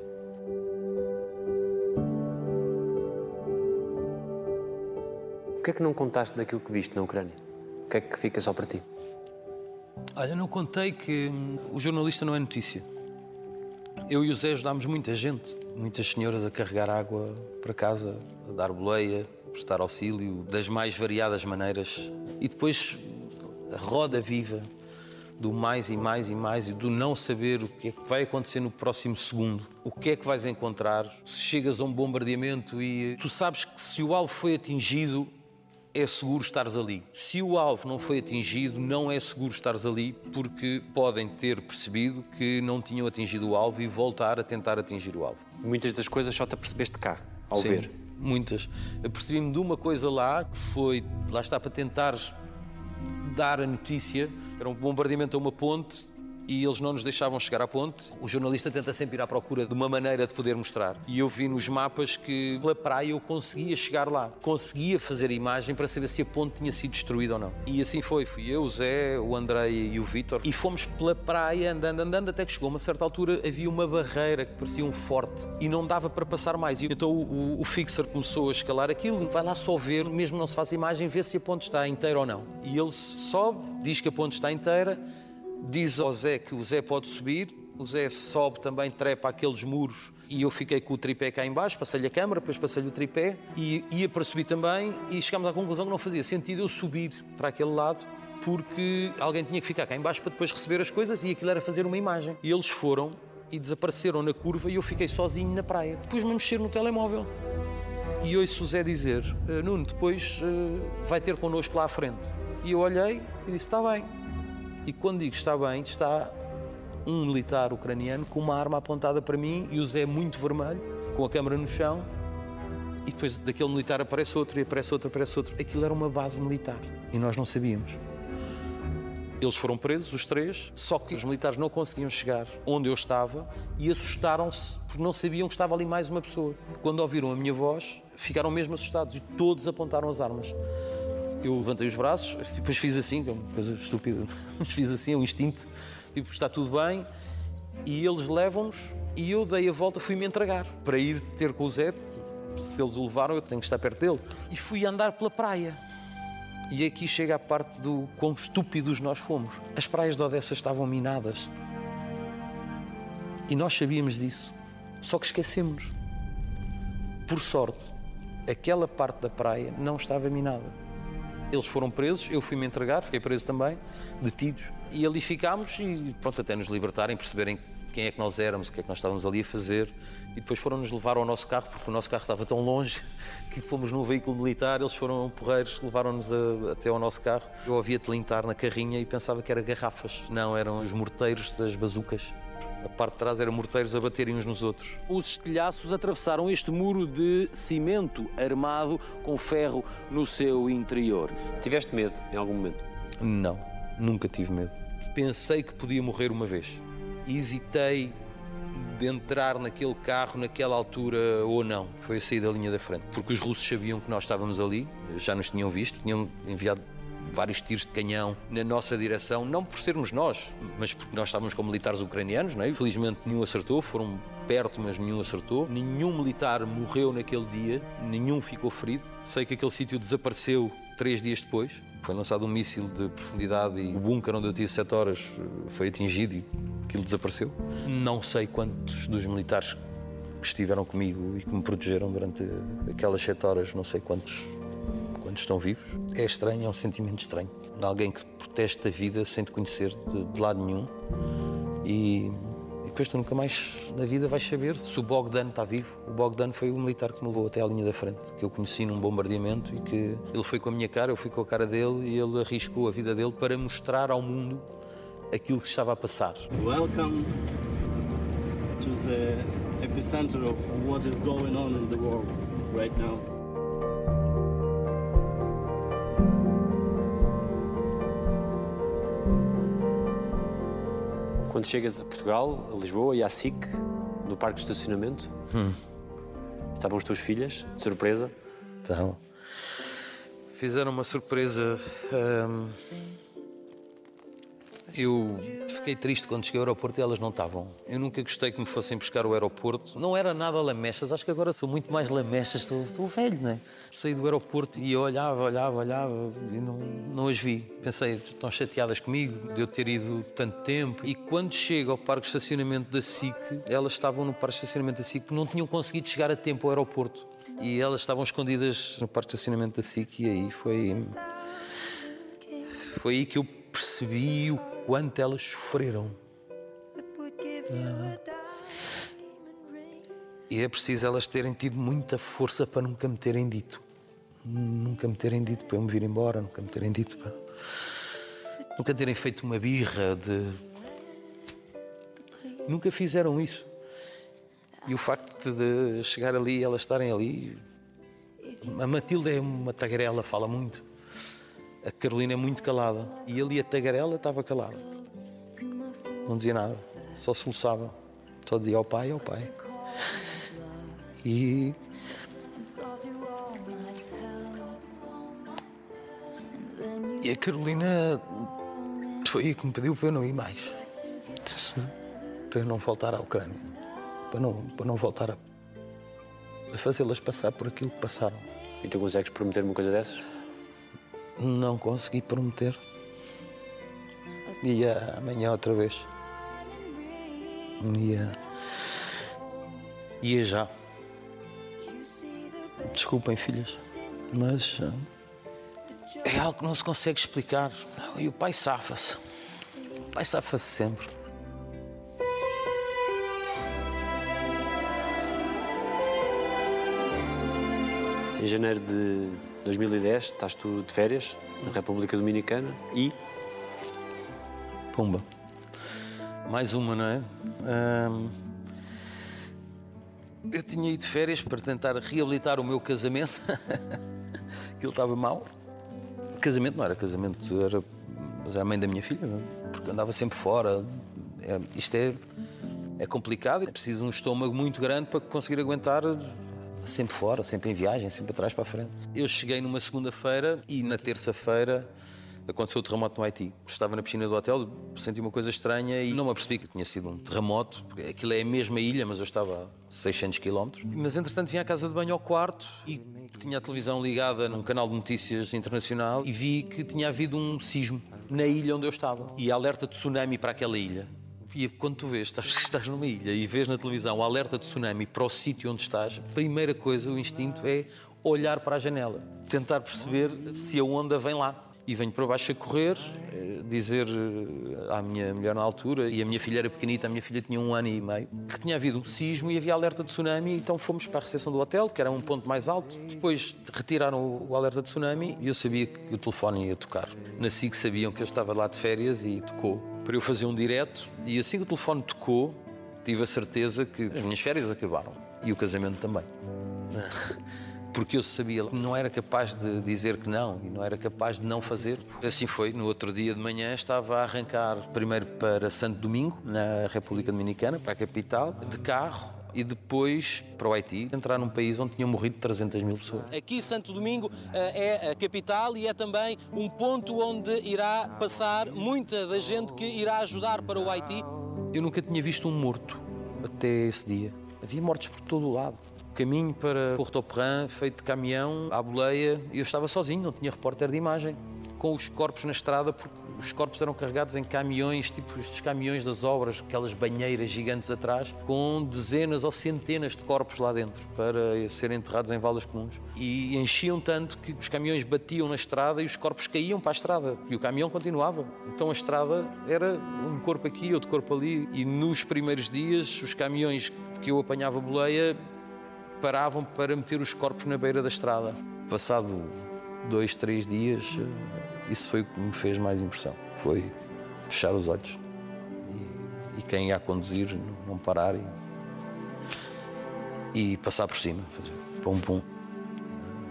Speaker 3: O que é que não contaste daquilo que viste na Ucrânia? O que é que fica só para ti?
Speaker 4: Olha, não contei que hum, o jornalista não é notícia. Eu e o Zé ajudámos muita gente, muitas senhoras a carregar água para casa, a dar boleia, a prestar auxílio, das mais variadas maneiras. E depois a roda viva do mais e mais e mais e do não saber o que é que vai acontecer no próximo segundo, o que é que vais encontrar. Se chegas a um bombardeamento e tu sabes que se o alvo foi atingido, é seguro estares ali. Se o alvo não foi atingido, não é seguro estares ali, porque podem ter percebido que não tinham atingido o alvo e voltar a tentar atingir o alvo.
Speaker 3: Muitas das coisas só te apercebeste cá, ao
Speaker 4: Sim,
Speaker 3: ver.
Speaker 4: Muitas. Eu percebi-me de uma coisa lá, que foi, lá está, para tentar dar a notícia. Era um bombardeamento a uma ponte e eles não nos deixavam chegar à ponte. O jornalista tenta sempre ir à procura de uma maneira de poder mostrar. E eu vi nos mapas que pela praia eu conseguia chegar lá. Conseguia fazer a imagem para saber se a ponte tinha sido destruída ou não. E assim foi. Fui eu, o Zé, o André e o Vítor. E fomos pela praia, andando, andando, até que chegou uma certa altura, havia uma barreira que parecia um forte e não dava para passar mais. E então o, o, o fixer começou a escalar aquilo. Vai lá só ver, mesmo não se faz imagem, ver se a ponte está inteira ou não. E ele sobe, diz que a ponte está inteira, diz ao Zé que o Zé pode subir, o Zé sobe também, trepa aqueles muros e eu fiquei com o tripé cá em baixo, passei-lhe a câmara, depois passei-lhe o tripé e ia para subir também e chegámos à conclusão que não fazia sentido eu subir para aquele lado porque alguém tinha que ficar cá em baixo para depois receber as coisas e aquilo era fazer uma imagem. E eles foram e desapareceram na curva e eu fiquei sozinho na praia. Depois me mexer no telemóvel. E ouço o Zé dizer, "Eh, Nuno, depois eh, vai ter connosco lá à frente. E eu olhei e disse, está bem. E quando digo está bem, está um militar ucraniano com uma arma apontada para mim e o Zé muito vermelho, com a câmera no chão. E depois daquele militar aparece outro, e aparece outro, aparece outro. Aquilo era uma base militar e nós não sabíamos. Eles foram presos, os três, só que os militares não conseguiam chegar onde eu estava e assustaram-se porque não sabiam que estava ali mais uma pessoa. Quando ouviram a minha voz, ficaram mesmo assustados e todos apontaram as armas. Eu levantei os braços, depois fiz assim, que é uma coisa estúpida, mas fiz assim, é um instinto, tipo, está tudo bem, e eles levam-nos e eu dei a volta, fui-me entregar para ir ter com o Zé. Se eles o levaram, eu tenho que estar perto dele. E fui andar pela praia. E aqui chega a parte do quão estúpidos nós fomos. As praias de Odessa estavam minadas. E nós sabíamos disso. Só que esquecemos. Por sorte, aquela parte da praia não estava minada. Eles foram presos, eu fui-me entregar, fiquei preso também, detidos. E ali ficámos e pronto, até nos libertarem, perceberem quem é que nós éramos, o que é que nós estávamos ali a fazer. E depois foram-nos levar ao nosso carro, porque o nosso carro estava tão longe que fomos num veículo militar, eles foram porreiros, levaram-nos até ao nosso carro. Eu ouvia tilintar na carrinha e pensava que era garrafas. Não, eram os morteiros das bazucas. A parte de trás eram morteiros a baterem uns nos outros.
Speaker 5: Os estilhaços atravessaram este muro de cimento armado com ferro no seu interior.
Speaker 3: Tiveste medo em algum momento?
Speaker 4: Não, nunca tive medo. Pensei que podia morrer uma vez. Hesitei de entrar naquele carro naquela altura ou não. Foi a sair da linha da frente. Porque os russos sabiam que nós estávamos ali, já nos tinham visto, tinham enviado vários tiros de canhão na nossa direção, não por sermos nós, mas porque nós estávamos com militares ucranianos, não é? Infelizmente nenhum acertou, foram perto, mas nenhum acertou. Nenhum militar morreu naquele dia, nenhum ficou ferido. Sei que aquele sítio desapareceu três dias depois. Foi lançado um míssil de profundidade e o bunker onde eu tive sete horas eh, foi atingido e aquilo desapareceu. Não sei quantos dos militares que estiveram comigo e que me protegeram durante aquelas sete horas, não sei quantos, quantos estão vivos. É estranho, é um sentimento estranho. De alguém que protege a vida sem te conhecer de, de lado nenhum. E E depois tu nunca mais na vida vais saber se o Bogdan está vivo. O Bogdan foi o militar que me levou até à linha da frente, que eu conheci num bombardeamento e que ele foi com a minha cara, eu fui com a cara dele e ele arriscou a vida dele para mostrar ao mundo aquilo que estava a passar.
Speaker 2: Welcome to the epicenter of what is going on in the world right now.
Speaker 3: Quando chegas a Portugal, a Lisboa e à SIC, no parque de estacionamento, estavam as tuas filhas, de surpresa.
Speaker 4: Então, fizeram uma surpresa. hum, eu fiquei triste quando cheguei ao aeroporto e elas não estavam. Eu nunca gostei que me fossem buscar o aeroporto. Não era nada lamechas, acho que agora sou muito mais lamechas, estou, estou velho, não é? Saí do aeroporto e olhava, olhava, olhava e não, não as vi. Pensei, estão chateadas comigo de eu ter ido tanto tempo. E quando chego ao parque de estacionamento da SIC, elas estavam no parque de estacionamento da SIC porque não tinham conseguido chegar a tempo ao aeroporto. E elas estavam escondidas no parque de estacionamento da SIC e aí foi. Foi aí que eu percebi o quanto elas sofreram. Ah. E é preciso elas terem tido muita força para nunca me terem dito. Nunca me terem dito para eu me vir embora, nunca me terem dito para. Nunca terem feito uma birra de. Nunca fizeram isso. E o facto de chegar ali e elas estarem ali. A Matilde é uma tagarela, fala muito. A Carolina é muito calada. E ali a tagarela estava calada. Não dizia nada. Só soluçava. Só dizia ao pai, ao pai. E. E a Carolina foi aí que me pediu para eu não ir mais. Para eu não voltar à Ucrânia. Para não, para não voltar a, a fazê-las passar por aquilo que passaram.
Speaker 3: E tu consegues prometer uma coisa dessas?
Speaker 4: Não consegui prometer. Ia amanhã outra vez. Ia. Ia já. Desculpem, filhas, mas. ah, É algo que não se consegue explicar. E o pai safa-se. O pai safa-se sempre.
Speaker 3: Em janeiro de 2010, estás tu de férias na República Dominicana e
Speaker 4: Pumba. Mais uma, não é? Eu tinha ido de férias para tentar reabilitar o meu casamento. Aquilo estava mal. Casamento não era casamento, era mas era a mãe da minha filha, não é? porque andava sempre fora. É, isto é, é complicado, é preciso um estômago muito grande para conseguir aguentar sempre fora, sempre em viagem, sempre atrás para a frente. Eu cheguei numa segunda-feira e na terça-feira aconteceu o terremoto no Haiti. Estava na piscina do hotel, senti uma coisa estranha e não me apercebi que tinha sido um terremoto, porque aquilo é a mesma ilha, mas eu estava a 600 km. Mas entretanto vim à casa de banho ao quarto e tinha a televisão ligada num canal de notícias internacional e vi que tinha havido um sismo na ilha onde eu estava. E alerta de tsunami para aquela ilha. E quando tu vês, estás, estás numa ilha e vês na televisão o alerta de tsunami para o sítio onde estás, a primeira coisa, o instinto é olhar para a janela, tentar perceber se a onda vem lá. E venho para baixo a correr, eh, dizer eh, à minha mulher na altura, e a minha filha era pequenita, a minha filha tinha um ano e meio, que tinha havido um sismo e havia alerta de tsunami, então fomos para a recepção do hotel, que era um ponto mais alto. Depois retiraram o alerta de tsunami e eu sabia que o telefone ia tocar. Na SIC sabiam que eu estava lá de férias e tocou para eu fazer um direto, e assim que o telefone tocou, tive a certeza que as minhas férias acabaram e o casamento também. Porque eu sabia não era capaz de dizer que não e não era capaz de não fazer. Assim foi. No outro dia de manhã estava a arrancar primeiro para Santo Domingo, na República Dominicana, para a capital, de carro e depois para o Haiti, entrar num país onde tinham morrido 300 mil pessoas.
Speaker 5: Aqui Santo Domingo eh, é a capital e é também um ponto onde irá passar muita da gente que irá ajudar para o Haiti.
Speaker 4: Eu nunca tinha visto um morto até esse dia. Havia mortos por todo o lado. Caminho para Porto Perrin, feito de caminhão, à boleia, eu estava sozinho, não tinha repórter de imagem. com os corpos na estrada, porque os corpos eram carregados em caminhões, tipo estes caminhões das obras, aquelas banheiras gigantes atrás, com dezenas ou centenas de corpos lá dentro para serem enterrados em valas comuns. E enchiam tanto que os caminhões batiam na estrada e os corpos caíam para a estrada e o caminhão continuava. Então a estrada era um corpo aqui, outro corpo ali. E nos primeiros dias, os caminhões que eu apanhava boleia paravam para meter os corpos na beira da estrada. Passado dois, três dias, eh, isso foi o que me fez mais impressão. Foi fechar os olhos e, e quem ia conduzir não parar e, e passar por cima, fazer pum pum.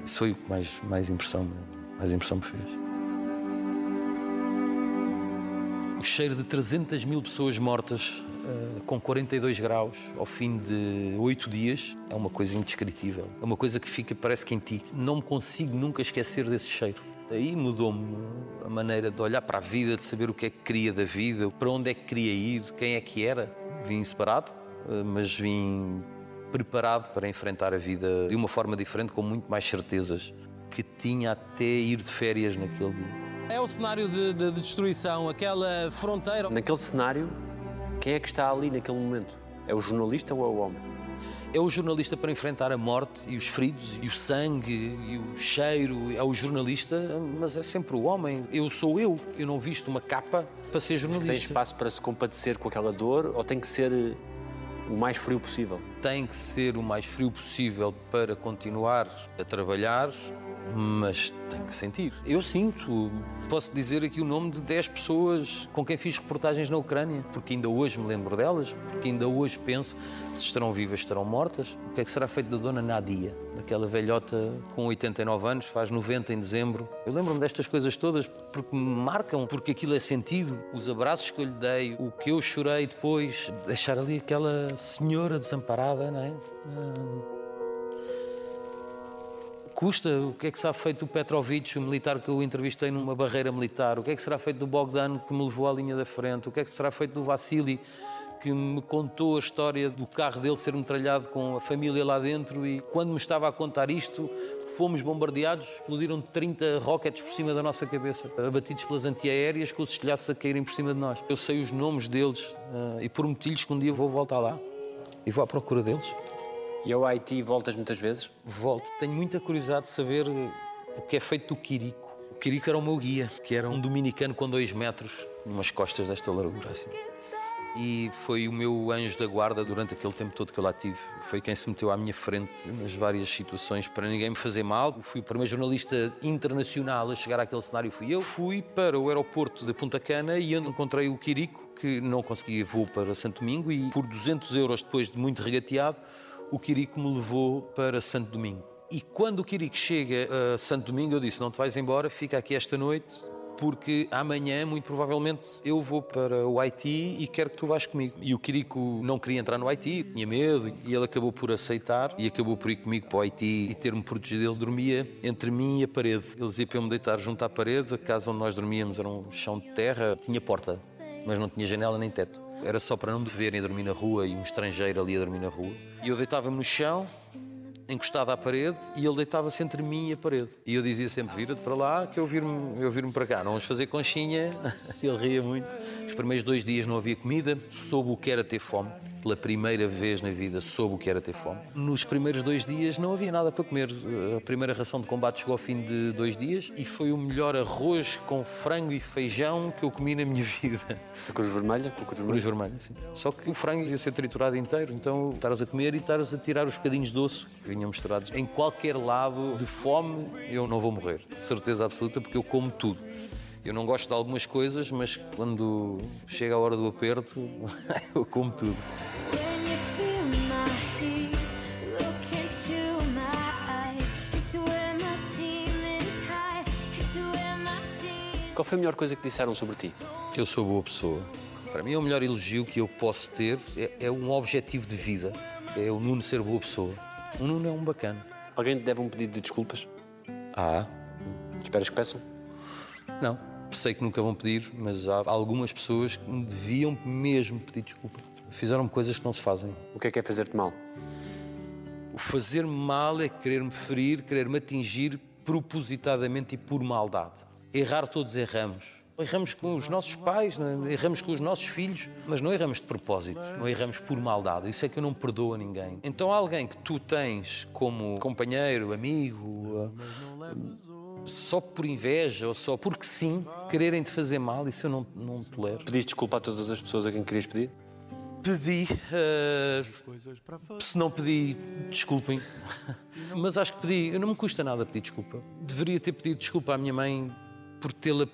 Speaker 4: Isso foi o que mais, mais impressão, mais impressão me fez. O cheiro de 300 mil pessoas mortas uh, com 42 graus ao fim de oito dias é uma coisa indescritível. É uma coisa que fica, parece que em ti. Não me consigo nunca esquecer desse cheiro. Aí mudou-me a maneira de olhar para a vida, de saber o que é que queria da vida, para onde é que queria ir, quem é que era. Vim separado, uh, mas vim preparado para enfrentar a vida de uma forma diferente, com muito mais certezas que tinha até ir de férias naquele dia.
Speaker 9: É o cenário de, de, de destruição, aquela fronteira.
Speaker 3: Naquele cenário, quem é que está ali naquele momento? É o jornalista ou é o homem?
Speaker 4: É o jornalista para enfrentar a morte e os feridos e o sangue e o cheiro. É o jornalista, mas é sempre o homem. Eu sou eu. Eu não visto uma capa para ser jornalista.
Speaker 3: Tem espaço para se compadecer com aquela dor ou tem que ser eh, o mais frio possível?
Speaker 4: Tem que ser o mais frio possível para continuar a trabalhar mas tem que sentir. Eu sinto. Posso dizer aqui o nome de 10 pessoas com quem fiz reportagens na Ucrânia, porque ainda hoje me lembro delas, porque ainda hoje penso se estarão vivas, estarão mortas. O que é que será feito da dona Nadia, daquela velhota com 89 anos, faz 90 em dezembro. Eu lembro-me destas coisas todas porque me marcam, porque aquilo é sentido. Os abraços que eu lhe dei, o que eu chorei depois, deixar ali aquela senhora desamparada, não é? Custa? O que é que será feito do Petrovic, o militar que eu entrevistei numa barreira militar? O que é que será feito do Bogdan, que me levou à linha da frente? O que é que será feito do Vassili, que me contou a história do carro dele ser metralhado com a família lá dentro e quando me estava a contar isto, fomos bombardeados, explodiram 30 rockets por cima da nossa cabeça, abatidos pelas antiaéreas com os estilhaços a caírem por cima de nós. Eu sei os nomes deles uh, e prometi-lhes que um dia vou voltar lá e vou à procura deles.
Speaker 3: E ao Haiti voltas muitas vezes?
Speaker 4: Volto. Tenho muita curiosidade de saber o que é feito do Quirico. O Quirico era o meu guia, que era um dominicano com dois metros, numas costas desta largura assim. E foi o meu anjo da guarda durante aquele tempo todo que eu lá tive. Foi quem se meteu à minha frente nas várias situações para ninguém me fazer mal. Fui o primeiro jornalista internacional a chegar àquele cenário, fui eu. Fui para o aeroporto de Punta Cana e encontrei o Quirico, que não conseguia voo para Santo Domingo e por 200 euros depois de muito regateado, o Quirico me levou para Santo Domingo. E quando o Quirico chega a Santo Domingo, eu disse: Não te vais embora, fica aqui esta noite, porque amanhã, muito provavelmente, eu vou para o Haiti e quero que tu vás comigo. E o Quirico não queria entrar no Haiti, tinha medo, e ele acabou por aceitar e acabou por ir comigo para o Haiti e ter-me protegido. Ele dormia entre mim e a parede. Ele dizia para eu me deitar junto à parede, a casa onde nós dormíamos era um chão de terra, tinha porta, mas não tinha janela nem teto. Era só para não me verem a dormir na rua e um estrangeiro ali a dormir na rua. E eu deitava-me no chão, encostado à parede, e ele deitava-se entre mim e a parede. E eu dizia sempre: vira-te para lá, que eu vir-me eu vir para cá. Não vamos fazer conchinha. ele ria muito. Os primeiros dois dias não havia comida, soube o que era ter fome pela primeira vez na vida soube o que era ter fome. Nos primeiros dois dias não havia nada para comer. A primeira ração de combate chegou ao fim de dois dias e foi o melhor arroz com frango e feijão que eu comi na minha vida.
Speaker 3: A cruz vermelha? Com a cruz vermelha?
Speaker 4: Cruz vermelha, sim. Só que o frango ia ser triturado inteiro, então estares a comer e estares a tirar os bocadinhos de osso que vinham misturados. Em qualquer lado de fome, eu não vou morrer. De certeza absoluta, porque eu como tudo. Eu não gosto de algumas coisas, mas quando chega a hora do aperto, eu como tudo.
Speaker 3: Qual foi a melhor coisa que disseram sobre ti?
Speaker 4: Que eu sou boa pessoa. Para mim, é o melhor elogio que eu posso ter é, é um objetivo de vida. É o Nuno ser boa pessoa. O Nuno é um bacana.
Speaker 3: Alguém te deve um pedido de desculpas?
Speaker 4: Ah.
Speaker 3: Esperas que peçam?
Speaker 4: Não. Sei que nunca vão pedir, mas há algumas pessoas que me deviam mesmo pedir desculpa. Fizeram-me coisas que não se fazem.
Speaker 3: O que é que é fazer-te mal?
Speaker 4: O fazer-me mal é querer-me ferir, querer-me atingir propositadamente e por maldade Errar todos erramos. Erramos com os nossos pais, né? erramos com os nossos filhos, mas não erramos de propósito, não erramos por maldade. Isso é que eu não perdoo a ninguém. Então, alguém que tu tens como companheiro, amigo, só por inveja ou só porque sim, quererem te fazer mal, isso eu não, não tolero.
Speaker 3: Pediste desculpa a todas as pessoas a quem querias pedir?
Speaker 4: Pedi, uh, se não pedi, desculpem, mas acho que pedi, eu não me custa nada pedir desculpa. Deveria ter pedido desculpa à minha mãe por tê-la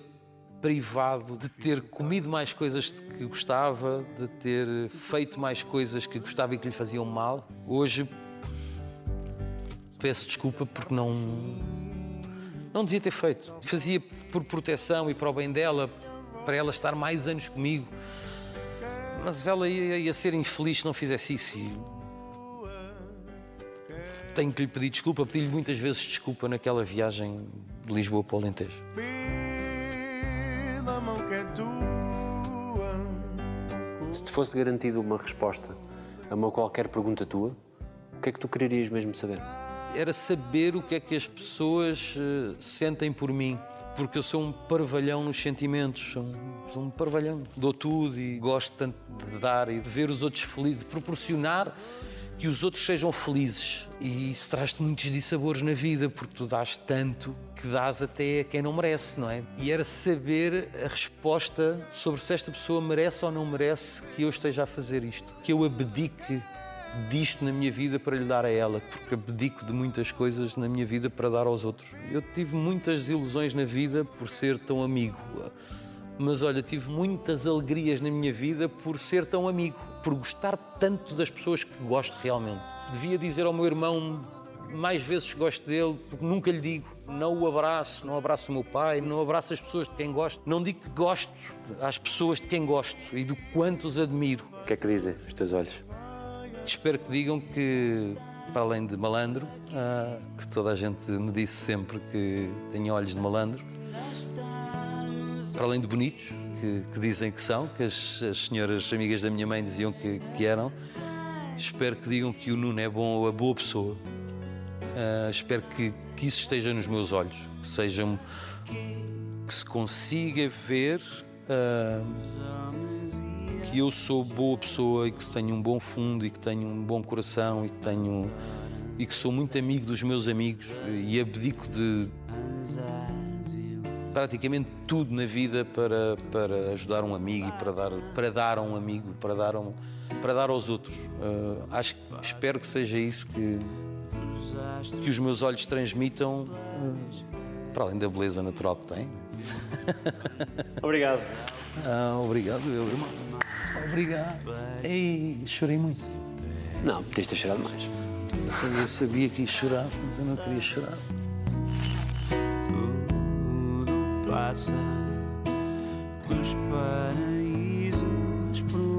Speaker 4: privado de ter comido mais coisas que gostava, de ter feito mais coisas que gostava e que lhe faziam mal. Hoje peço desculpa porque não não devia ter feito. Fazia por proteção e para o bem dela, para ela estar mais anos comigo. Mas ela ia, ia ser infeliz se não fizesse isso. E tenho que lhe pedir desculpa, pedi-lhe muitas vezes desculpa naquela viagem de Lisboa para o Alentejo.
Speaker 3: Se te fosse garantido uma resposta a uma qualquer pergunta tua, o que é que tu quererias mesmo saber?
Speaker 4: Era saber o que é que as pessoas uh, sentem por mim. Porque eu sou um parvalhão nos sentimentos, sou um, sou um parvalhão. Dou tudo e gosto tanto de dar e de ver os outros felizes, de proporcionar que os outros sejam felizes. E isso traz-te muitos dissabores na vida, porque tu dás tanto que dás até a quem não merece, não é? E era saber a resposta sobre se esta pessoa merece ou não merece que eu esteja a fazer isto. Que eu abdique disto na minha vida para lhe dar a ela, porque abdico de muitas coisas na minha vida para dar aos outros. Eu tive muitas ilusões na vida por ser tão amigo. Mas olha, tive muitas alegrias na minha vida por ser tão amigo, por gostar tanto das pessoas que gosto realmente. Devia dizer ao meu irmão mais vezes que gosto dele, porque nunca lhe digo. Não o abraço, não abraço o meu pai, não abraço as pessoas de quem gosto. Não digo que gosto às pessoas de quem gosto e do quanto os admiro.
Speaker 3: O que é que dizem os teus olhos?
Speaker 4: Espero que digam que, para além de malandro, ah, que toda a gente me disse sempre que tenho olhos de malandro, para além de bonitos, que, que dizem que são, que as, as, senhoras amigas da minha mãe diziam que, que, eram, espero que digam que o Nuno é bom ou a boa pessoa. Uh, espero que, que isso esteja nos meus olhos, que sejam que se consiga ver uh, que eu sou boa pessoa e que tenho um bom fundo e que tenho um bom coração e que tenho e que sou muito amigo dos meus amigos e abdico de praticamente tudo na vida para, para ajudar um amigo e para dar, para dar a um amigo, para dar, um, para dar aos outros. Uh, acho, espero que seja isso que, que os meus olhos transmitam, uh, para além da beleza natural que têm.
Speaker 3: Obrigado.
Speaker 4: Ah, obrigado, meu irmão. Obrigado. Ei, chorei muito.
Speaker 3: Não, podias ter chorado mais.
Speaker 4: Eu sabia que ia chorar, mas eu não queria chorar.
Speaker 10: passa dos paraísos. Pro